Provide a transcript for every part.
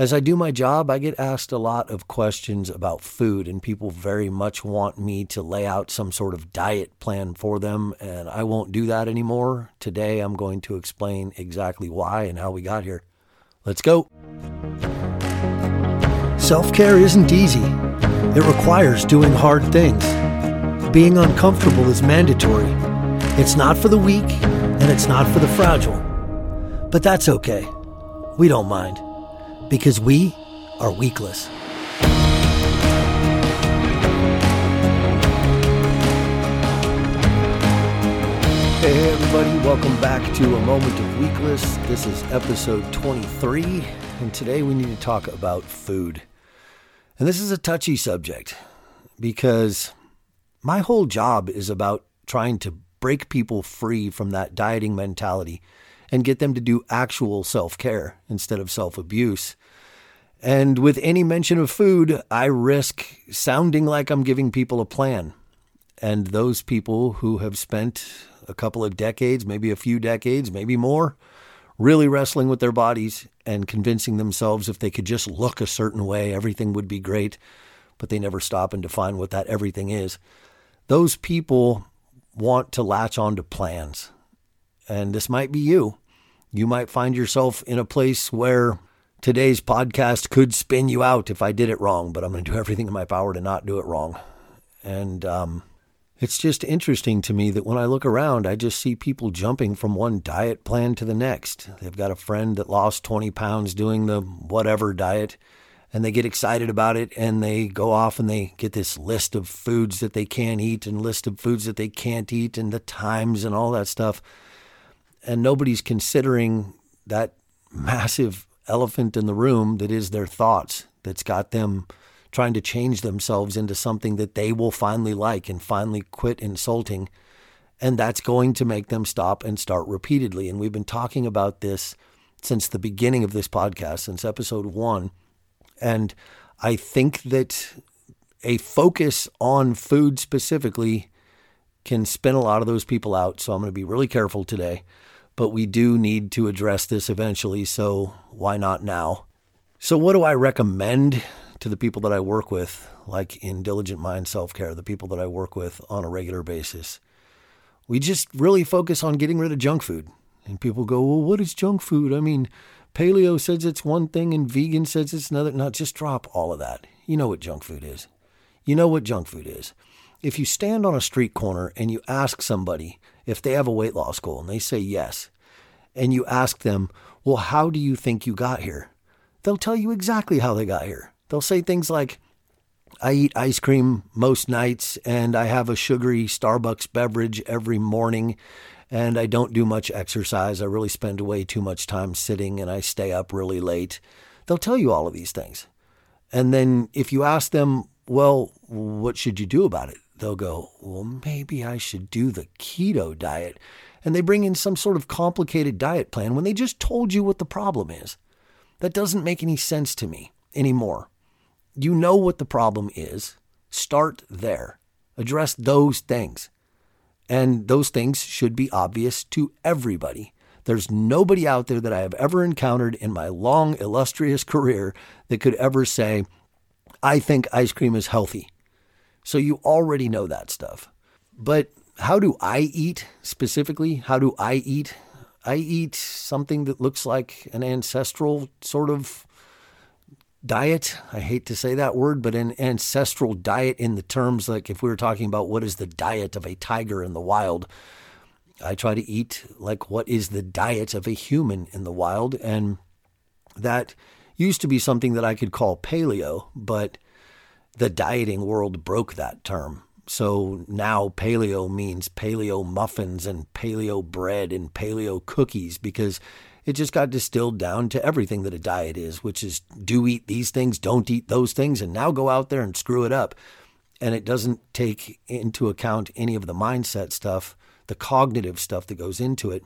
As I do my job, I get asked a lot of questions about food, and people very much want me to lay out some sort of diet plan for them, and I won't do that anymore. Today, I'm going to explain exactly why and how we got here. Let's go. Self care isn't easy, it requires doing hard things. Being uncomfortable is mandatory. It's not for the weak, and it's not for the fragile. But that's okay. We don't mind because we are weakless. Hey, everybody, welcome back to A Moment of Weakless. This is episode 23, and today we need to talk about food. And this is a touchy subject because my whole job is about trying to break people free from that dieting mentality and get them to do actual self care instead of self abuse. And with any mention of food, I risk sounding like I'm giving people a plan. And those people who have spent a couple of decades, maybe a few decades, maybe more, really wrestling with their bodies and convincing themselves if they could just look a certain way, everything would be great, but they never stop and define what that everything is. Those people want to latch on to plans. And this might be you. You might find yourself in a place where Today's podcast could spin you out if I did it wrong, but I'm going to do everything in my power to not do it wrong. And um, it's just interesting to me that when I look around, I just see people jumping from one diet plan to the next. They've got a friend that lost 20 pounds doing the whatever diet, and they get excited about it, and they go off and they get this list of foods that they can eat and list of foods that they can't eat and the times and all that stuff. And nobody's considering that massive elephant in the room that is their thoughts, that's got them trying to change themselves into something that they will finally like and finally quit insulting. And that's going to make them stop and start repeatedly. And we've been talking about this since the beginning of this podcast, since episode one. And I think that a focus on food specifically can spin a lot of those people out. So I'm going to be really careful today but we do need to address this eventually, so why not now? So, what do I recommend to the people that I work with, like in Diligent Mind Self Care, the people that I work with on a regular basis? We just really focus on getting rid of junk food. And people go, well, what is junk food? I mean, paleo says it's one thing and vegan says it's another. No, just drop all of that. You know what junk food is. You know what junk food is. If you stand on a street corner and you ask somebody if they have a weight loss goal and they say yes, and you ask them, well, how do you think you got here? They'll tell you exactly how they got here. They'll say things like, I eat ice cream most nights and I have a sugary Starbucks beverage every morning and I don't do much exercise. I really spend way too much time sitting and I stay up really late. They'll tell you all of these things. And then if you ask them, well, what should you do about it? They'll go, well, maybe I should do the keto diet. And they bring in some sort of complicated diet plan when they just told you what the problem is. That doesn't make any sense to me anymore. You know what the problem is. Start there. Address those things. And those things should be obvious to everybody. There's nobody out there that I have ever encountered in my long, illustrious career that could ever say, I think ice cream is healthy. So you already know that stuff. But how do I eat specifically? How do I eat? I eat something that looks like an ancestral sort of diet. I hate to say that word, but an ancestral diet in the terms like if we were talking about what is the diet of a tiger in the wild, I try to eat like what is the diet of a human in the wild. And that used to be something that I could call paleo, but the dieting world broke that term. So now paleo means paleo muffins and paleo bread and paleo cookies because it just got distilled down to everything that a diet is, which is do eat these things, don't eat those things, and now go out there and screw it up. And it doesn't take into account any of the mindset stuff, the cognitive stuff that goes into it,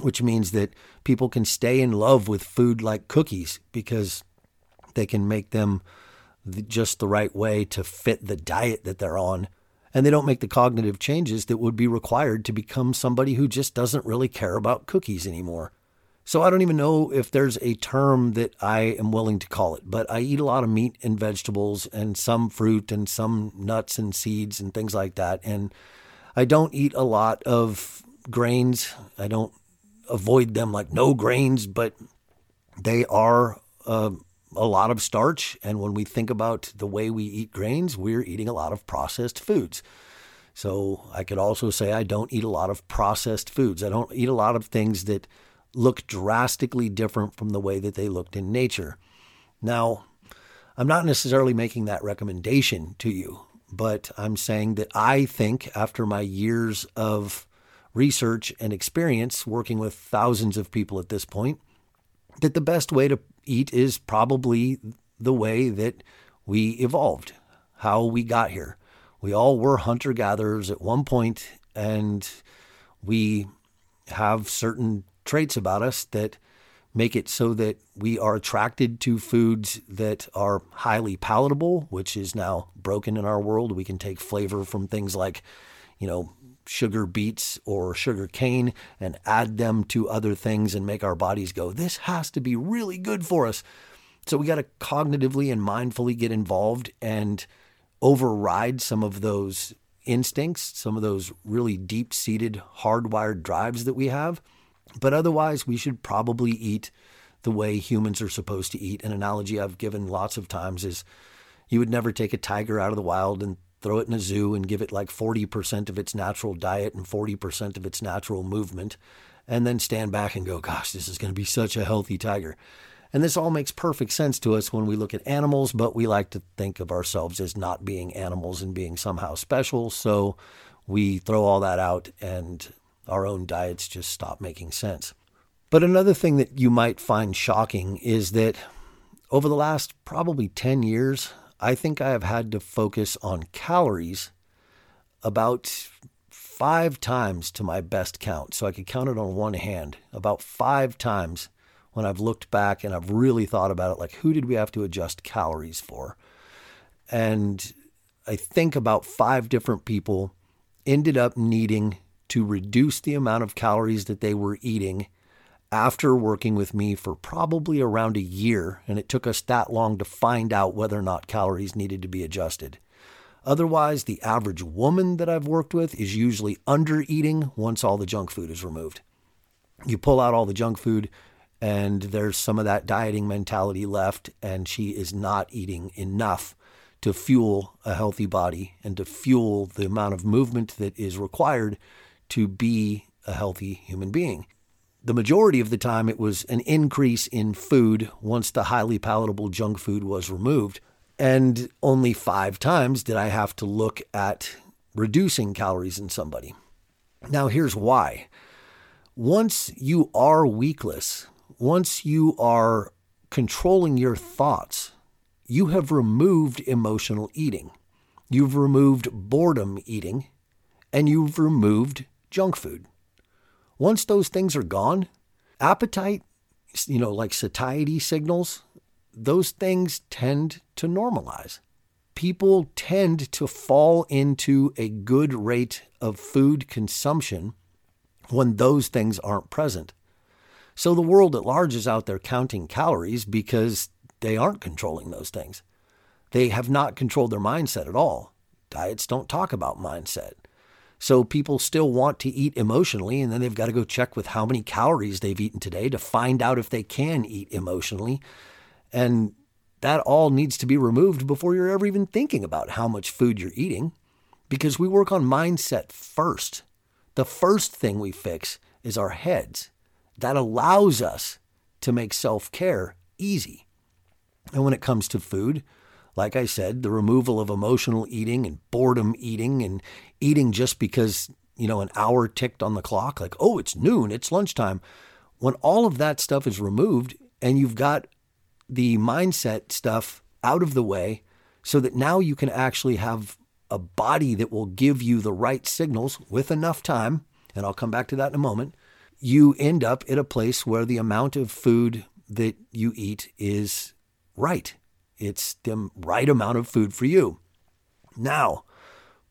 which means that people can stay in love with food like cookies because they can make them just the right way to fit the diet that they're on. And they don't make the cognitive changes that would be required to become somebody who just doesn't really care about cookies anymore. So I don't even know if there's a term that I am willing to call it, but I eat a lot of meat and vegetables and some fruit and some nuts and seeds and things like that. And I don't eat a lot of grains. I don't avoid them like no grains, but they are uh, a lot of starch. And when we think about the way we eat grains, we're eating a lot of processed foods. So I could also say I don't eat a lot of processed foods. I don't eat a lot of things that look drastically different from the way that they looked in nature. Now, I'm not necessarily making that recommendation to you, but I'm saying that I think after my years of research and experience working with thousands of people at this point, that the best way to eat is probably the way that we evolved, how we got here. We all were hunter gatherers at one point, and we have certain traits about us that make it so that we are attracted to foods that are highly palatable, which is now broken in our world. We can take flavor from things like, you know, sugar beets or sugar cane and add them to other things and make our bodies go, this has to be really good for us. So we got to cognitively and mindfully get involved and override some of those instincts, some of those really deep seated, hardwired drives that we have. But otherwise, we should probably eat the way humans are supposed to eat. An analogy I've given lots of times is you would never take a tiger out of the wild and throw it in a zoo and give it like 40% of its natural diet and 40% of its natural movement, and then stand back and go, gosh, this is going to be such a healthy tiger. And this all makes perfect sense to us when we look at animals, but we like to think of ourselves as not being animals and being somehow special. So we throw all that out and our own diets just stop making sense. But another thing that you might find shocking is that over the last probably 10 years, I think I have had to focus on calories about five times to my best count. So I could count it on one hand, about five times when I've looked back and I've really thought about it like, who did we have to adjust calories for? And I think about five different people ended up needing to reduce the amount of calories that they were eating after working with me for probably around a year, and it took us that long to find out whether or not calories needed to be adjusted. Otherwise, the average woman that I've worked with is usually under eating once all the junk food is removed. You pull out all the junk food, and there's some of that dieting mentality left, and she is not eating enough to fuel a healthy body and to fuel the amount of movement that is required to be a healthy human being the majority of the time it was an increase in food once the highly palatable junk food was removed. And only five times did I have to look at reducing calories in somebody. Now, here's why. Once you are weakless, once you are controlling your thoughts, you have removed emotional eating. You've removed boredom eating, and you've removed junk food. Once those things are gone, appetite, you know, like satiety signals, those things tend to normalize. People tend to fall into a good rate of food consumption when those things aren't present. So the world at large is out there counting calories because they aren't controlling those things. They have not controlled their mindset at all. Diets don't talk about mindset. So people still want to eat emotionally, and then they've got to go check with how many calories they've eaten today to find out if they can eat emotionally. And that all needs to be removed before you're ever even thinking about how much food you're eating because we work on mindset first. The first thing we fix is our heads. That allows us to make self care easy. And when it comes to food, like I said, the removal of emotional eating and boredom eating and eating just because, you know, an hour ticked on the clock, like, oh, it's noon, it's lunchtime. When all of that stuff is removed and you've got the mindset stuff out of the way so that now you can actually have a body that will give you the right signals with enough time, and I'll come back to that in a moment, you end up at a place where the amount of food that you eat is right. It's the right amount of food for you. Now,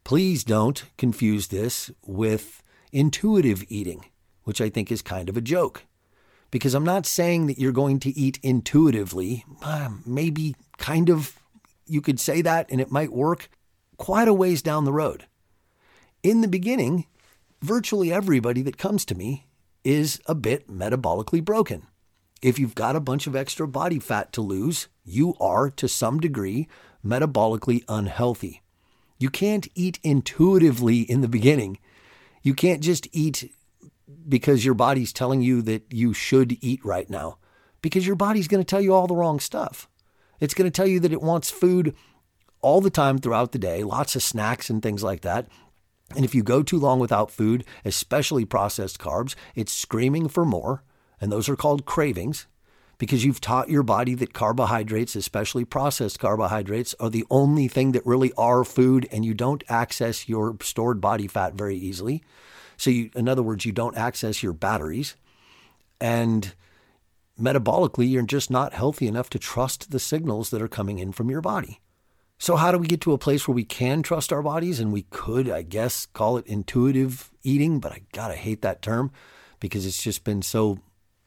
please don't confuse this with intuitive eating, which I think is kind of a joke. because I'm not saying that you're going to eat intuitively. Uh, maybe kind of you could say that and it might work quite a ways down the road. In the beginning, virtually everybody that comes to me is a bit metabolically broken. If you've got a bunch of extra body fat to lose, you are to some degree metabolically unhealthy. You can't eat intuitively in the beginning. You can't just eat because your body's telling you that you should eat right now, because your body's going to tell you all the wrong stuff. It's going to tell you that it wants food all the time throughout the day, lots of snacks and things like that. And if you go too long without food, especially processed carbs, it's screaming for more. And those are called cravings because you've taught your body that carbohydrates, especially processed carbohydrates, are the only thing that really are food and you don't access your stored body fat very easily. So, you, in other words, you don't access your batteries. And metabolically, you're just not healthy enough to trust the signals that are coming in from your body. So, how do we get to a place where we can trust our bodies and we could, I guess, call it intuitive eating? But I gotta hate that term because it's just been so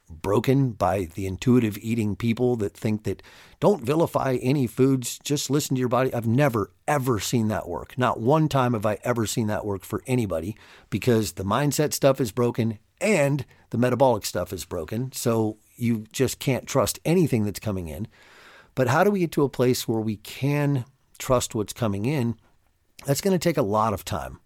broken by the intuitive eating people that think that don't vilify any foods, just listen to your body. I've never, ever seen that work. Not one time have I ever seen that work for anybody because the mindset stuff is broken and the metabolic stuff is broken. So you just can't trust anything that's coming in. But how do we get to a place where we can trust what's coming in? That's going to take a lot of time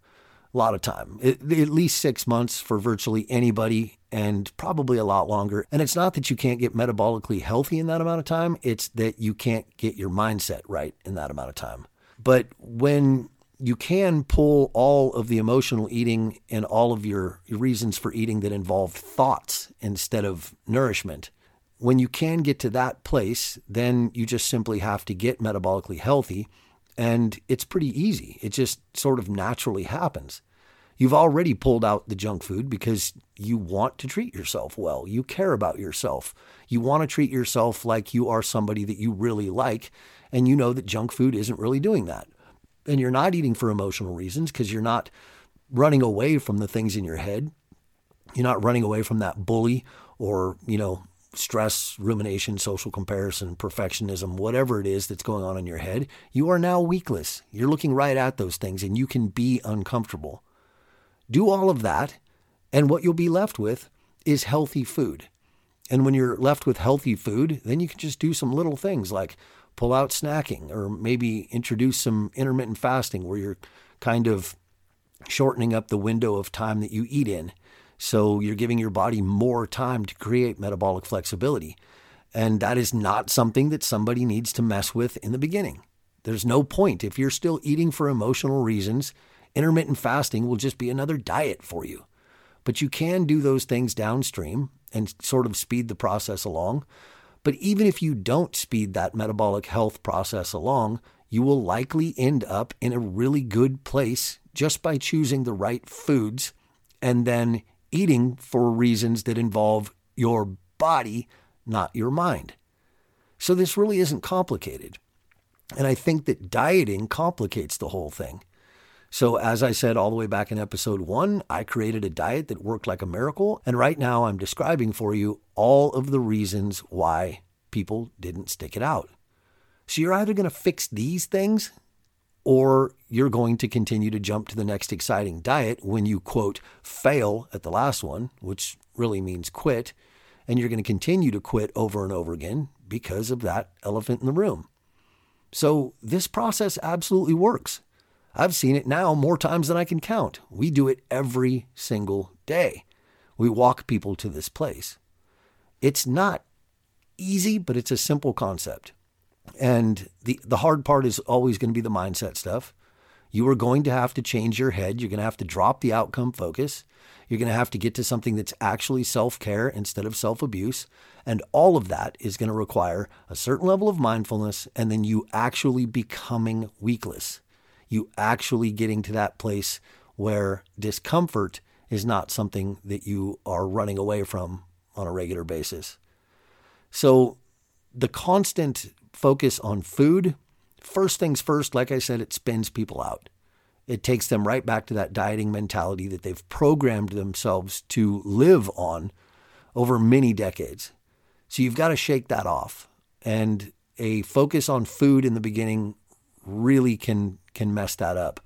a lot of time, at least six months for virtually anybody, and probably a lot longer. And it's not that you can't get metabolically healthy in that amount of time, it's that you can't get your mindset right in that amount of time. But when you can pull all of the emotional eating and all of your reasons for eating that involve thoughts instead of nourishment. When you can get to that place, then you just simply have to get metabolically healthy and it's pretty easy. It just sort of naturally happens. You've already pulled out the junk food because you want to treat yourself well. You care about yourself. You want to treat yourself like you are somebody that you really like. And you know that junk food isn't really doing that. And you're not eating for emotional reasons because you're not running away from the things in your head. You're not running away from that bully or, you know, stress, rumination, social comparison, perfectionism, whatever it is that's going on in your head, you are now weakless. You're looking right at those things and you can be uncomfortable. Do all of that, and what you'll be left with is healthy food. And when you're left with healthy food, then you can just do some little things like pull out snacking or maybe introduce some intermittent fasting where you're kind of shortening up the window of time that you eat in so you're giving your body more time to create metabolic flexibility. And that is not something that somebody needs to mess with in the beginning. There's no point. If you're still eating for emotional reasons, intermittent fasting will just be another diet for you. But you can do those things downstream and sort of speed the process along. But even if you don't speed that metabolic health process along, you will likely end up in a really good place just by choosing the right foods and then eating for reasons that involve your body, not your mind. So this really isn't complicated. And I think that dieting complicates the whole thing. So, as I said all the way back in episode one, I created a diet that worked like a miracle. And right now, I'm describing for you all of the reasons why people didn't stick it out. So, you're either going to fix these things or you're going to continue to jump to the next exciting diet when you, quote, fail at the last one, which really means quit. And you're going to continue to quit over and over again because of that elephant in the room. So this process absolutely works. I've seen it now more times than I can count. We do it every single day. We walk people to this place. It's not easy, but it's a simple concept. And the, the hard part is always going to be the mindset stuff. You are going to have to change your head. You're going to have to drop the outcome focus. You're going to have to get to something that's actually self care instead of self abuse. And all of that is going to require a certain level of mindfulness and then you actually becoming weakless. You actually getting to that place where discomfort is not something that you are running away from on a regular basis. So the constant focus on food, first things first, like I said, it spins people out. It takes them right back to that dieting mentality that they've programmed themselves to live on over many decades. So you've got to shake that off. And a focus on food in the beginning really can can mess that up.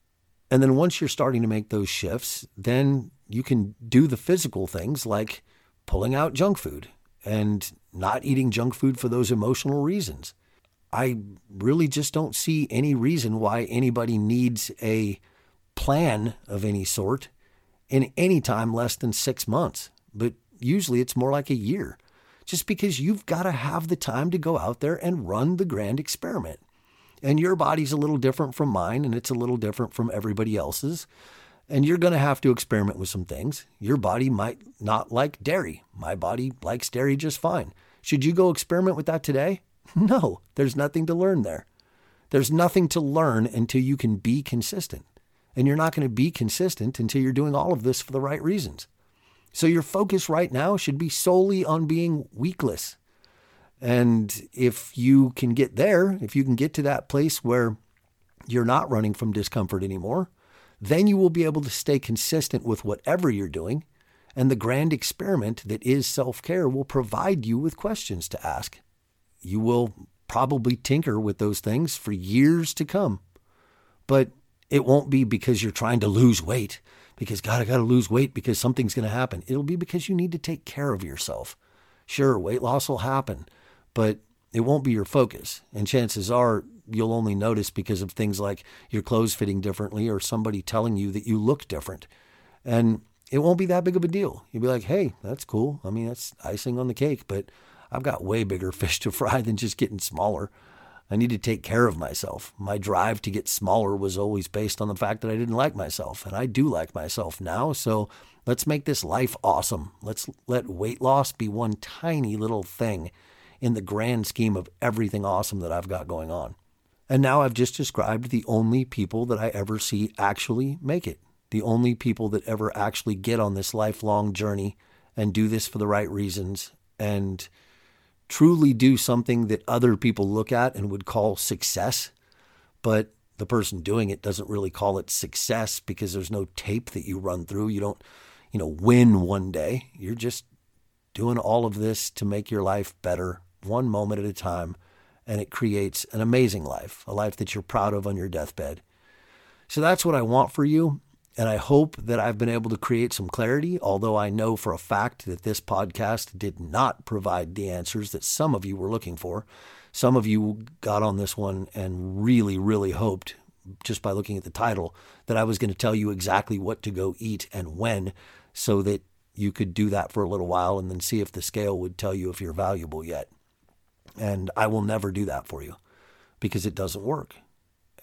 And then once you're starting to make those shifts, then you can do the physical things like pulling out junk food and not eating junk food for those emotional reasons. I really just don't see any reason why anybody needs a plan of any sort in any time less than six months. But usually it's more like a year, just because you've got to have the time to go out there and run the grand experiment. And your body's a little different from mine, and it's a little different from everybody else's. And you're going to have to experiment with some things. Your body might not like dairy. My body likes dairy just fine. Should you go experiment with that today? No, there's nothing to learn there. There's nothing to learn until you can be consistent. And you're not going to be consistent until you're doing all of this for the right reasons. So your focus right now should be solely on being weakless. And if you can get there, if you can get to that place where you're not running from discomfort anymore, then you will be able to stay consistent with whatever you're doing. And the grand experiment that is self care will provide you with questions to ask. You will probably tinker with those things for years to come. But it won't be because you're trying to lose weight, because God, I got to lose weight because something's going to happen. It'll be because you need to take care of yourself. Sure, weight loss will happen, but it won't be your focus. And chances are you'll only notice because of things like your clothes fitting differently or somebody telling you that you look different. And it won't be that big of a deal. You'll be like, hey, that's cool. I mean, that's icing on the cake, but I've got way bigger fish to fry than just getting smaller. I need to take care of myself. My drive to get smaller was always based on the fact that I didn't like myself, and I do like myself now. So let's make this life awesome. Let's let weight loss be one tiny little thing in the grand scheme of everything awesome that I've got going on. And now I've just described the only people that I ever see actually make it, the only people that ever actually get on this lifelong journey and do this for the right reasons and truly do something that other people look at and would call success, but the person doing it doesn't really call it success because there's no tape that you run through. You don't, you know, win one day. You're just doing all of this to make your life better one moment at a time. And it creates an amazing life, a life that you're proud of on your deathbed. So that's what I want for you. And I hope that I've been able to create some clarity, although I know for a fact that this podcast did not provide the answers that some of you were looking for. Some of you got on this one and really, really hoped, just by looking at the title, that I was going to tell you exactly what to go eat and when so that you could do that for a little while and then see if the scale would tell you if you're valuable yet. And I will never do that for you because it doesn't work.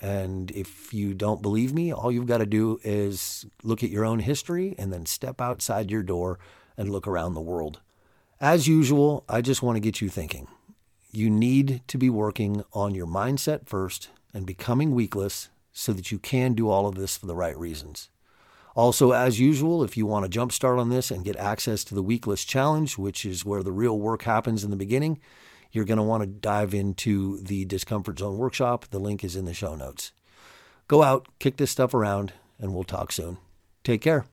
And if you don't believe me, all you've got to do is look at your own history and then step outside your door and look around the world. As usual, I just want to get you thinking. You need to be working on your mindset first and becoming weakless so that you can do all of this for the right reasons. Also, as usual, if you want to jumpstart on this and get access to the Weakless Challenge, which is where the real work happens in the beginning, you're going to want to dive into the Discomfort Zone workshop. The link is in the show notes. Go out, kick this stuff around, and we'll talk soon. Take care.